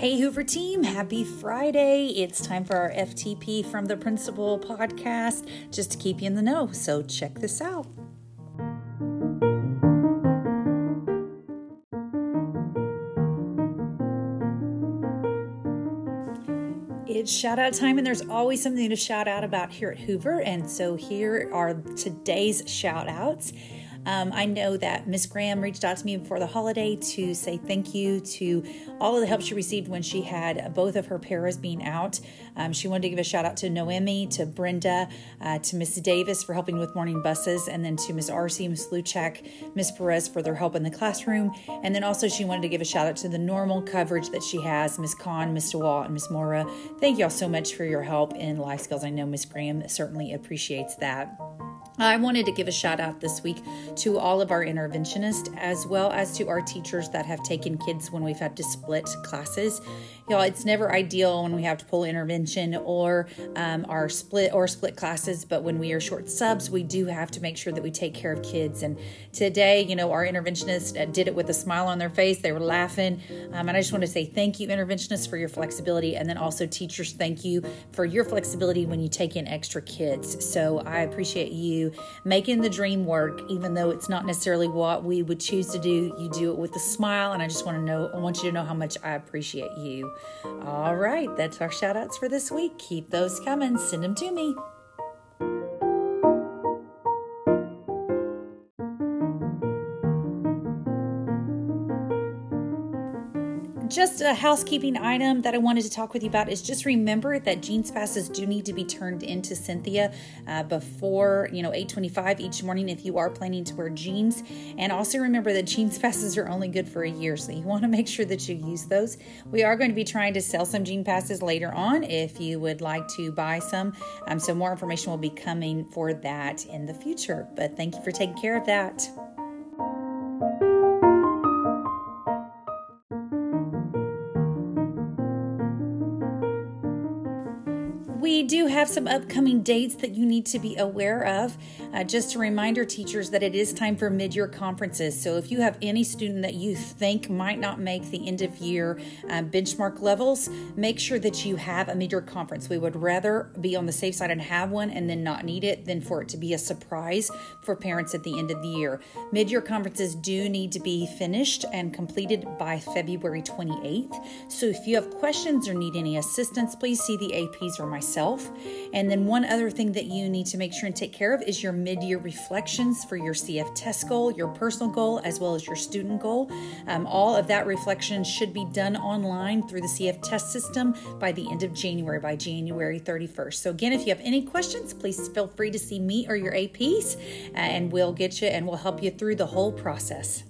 Hey, Hoover team, happy Friday. It's time for our FTP from the Principal podcast just to keep you in the know. So, check this out. It's shout out time, and there's always something to shout out about here at Hoover. And so, here are today's shout outs. Um, I know that Miss Graham reached out to me before the holiday to say thank you to all of the help she received when she had both of her paras being out. Um, she wanted to give a shout out to Noemi, to Brenda, uh, to Miss Davis for helping with morning buses, and then to Miss Arcee, Miss Luchak, Miss Perez for their help in the classroom. And then also she wanted to give a shout out to the normal coverage that she has, Miss Khan, Miss DeWalt, and Miss Mora. Thank you all so much for your help in life skills. I know Miss Graham certainly appreciates that. I wanted to give a shout out this week to all of our interventionists as well as to our teachers that have taken kids when we've had to split classes. Y'all, it's never ideal when we have to pull intervention or um, our split or split classes, but when we are short subs, we do have to make sure that we take care of kids. And today, you know, our interventionist uh, did it with a smile on their face. They were laughing. Um, and I just want to say thank you, interventionists, for your flexibility. And then also, teachers, thank you for your flexibility when you take in extra kids. So I appreciate you making the dream work, even though it's not necessarily what we would choose to do. You do it with a smile. And I just want to know, I want you to know how much I appreciate you. All right, that's our shout outs for this week. Keep those coming. Send them to me. Just a housekeeping item that I wanted to talk with you about is just remember that jeans passes do need to be turned into Cynthia uh, before you know 8:25 each morning if you are planning to wear jeans. And also remember that jeans passes are only good for a year, so you want to make sure that you use those. We are going to be trying to sell some jean passes later on if you would like to buy some. Um, so more information will be coming for that in the future. But thank you for taking care of that. We do have some upcoming dates that you need to be aware of. Uh, just a reminder, teachers, that it is time for mid year conferences. So if you have any student that you think might not make the end of year uh, benchmark levels, make sure that you have a mid year conference. We would rather be on the safe side and have one and then not need it than for it to be a surprise for parents at the end of the year. Mid year conferences do need to be finished and completed by February 28th. So if you have questions or need any assistance, please see the APs or myself. And then one other thing that you need to make sure and take care of is your mid year reflections for your CFTess goal, your personal goal, as well as your student goal. Um, all of that reflection should be done online through the CFTess system by the end of January, by January 31st. So, again, if you have any questions, please feel free to see me or your APs, uh, and we'll get you and we'll help you through the whole process.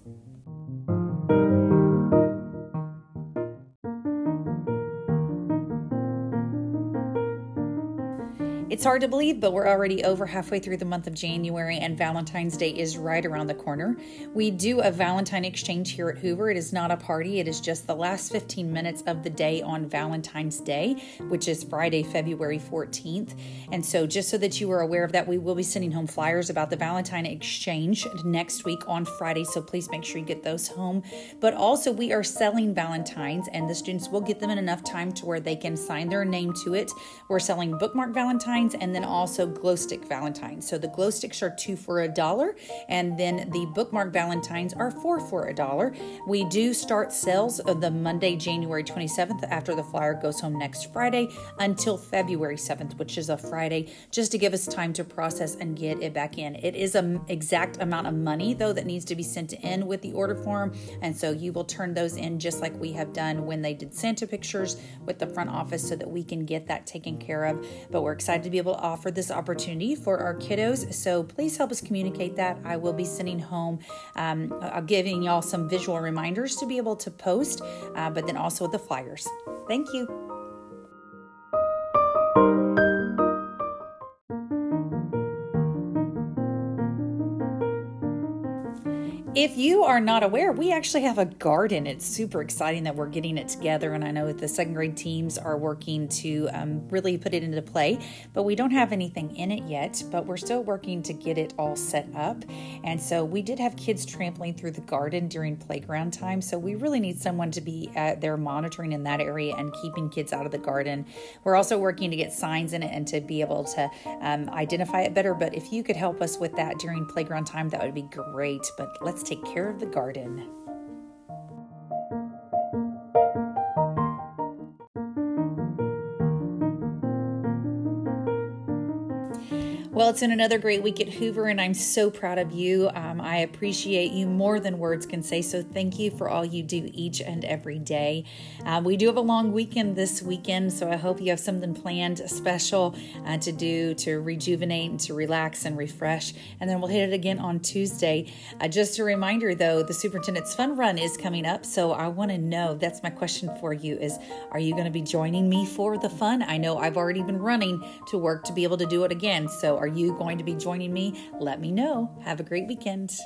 It's hard to believe, but we're already over halfway through the month of January, and Valentine's Day is right around the corner. We do a Valentine exchange here at Hoover. It is not a party, it is just the last 15 minutes of the day on Valentine's Day, which is Friday, February 14th. And so, just so that you are aware of that, we will be sending home flyers about the Valentine exchange next week on Friday. So, please make sure you get those home. But also, we are selling Valentines, and the students will get them in enough time to where they can sign their name to it. We're selling bookmark Valentines Valentines and then also glow stick Valentines. So the glow sticks are two for a dollar, and then the bookmark Valentines are four for a dollar. We do start sales of the Monday, January 27th after the flyer goes home next Friday until February 7th, which is a Friday, just to give us time to process and get it back in. It is an exact amount of money though that needs to be sent in with the order form, and so you will turn those in just like we have done when they did Santa pictures with the front office so that we can get that taken care of. But we're excited to be able to offer this opportunity for our kiddos. So please help us communicate that. I will be sending home, um, uh, giving y'all some visual reminders to be able to post, uh, but then also the flyers. Thank you. If you are not aware, we actually have a garden. It's super exciting that we're getting it together, and I know the second grade teams are working to um, really put it into play, but we don't have anything in it yet, but we're still working to get it all set up. And so we did have kids trampling through the garden during playground time, so we really need someone to be there monitoring in that area and keeping kids out of the garden. We're also working to get signs in it and to be able to um, identify it better, but if you could help us with that during playground time, that would be great. But let's take care of the garden. Well, it's been another great week at Hoover, and I'm so proud of you. Um, I appreciate you more than words can say. So, thank you for all you do each and every day. Uh, we do have a long weekend this weekend, so I hope you have something planned special uh, to do to rejuvenate and to relax and refresh. And then we'll hit it again on Tuesday. Uh, just a reminder, though, the Superintendent's Fun Run is coming up, so I want to know that's my question for you: is Are you going to be joining me for the fun? I know I've already been running to work to be able to do it again. So, are you going to be joining me? Let me know. Have a great weekend.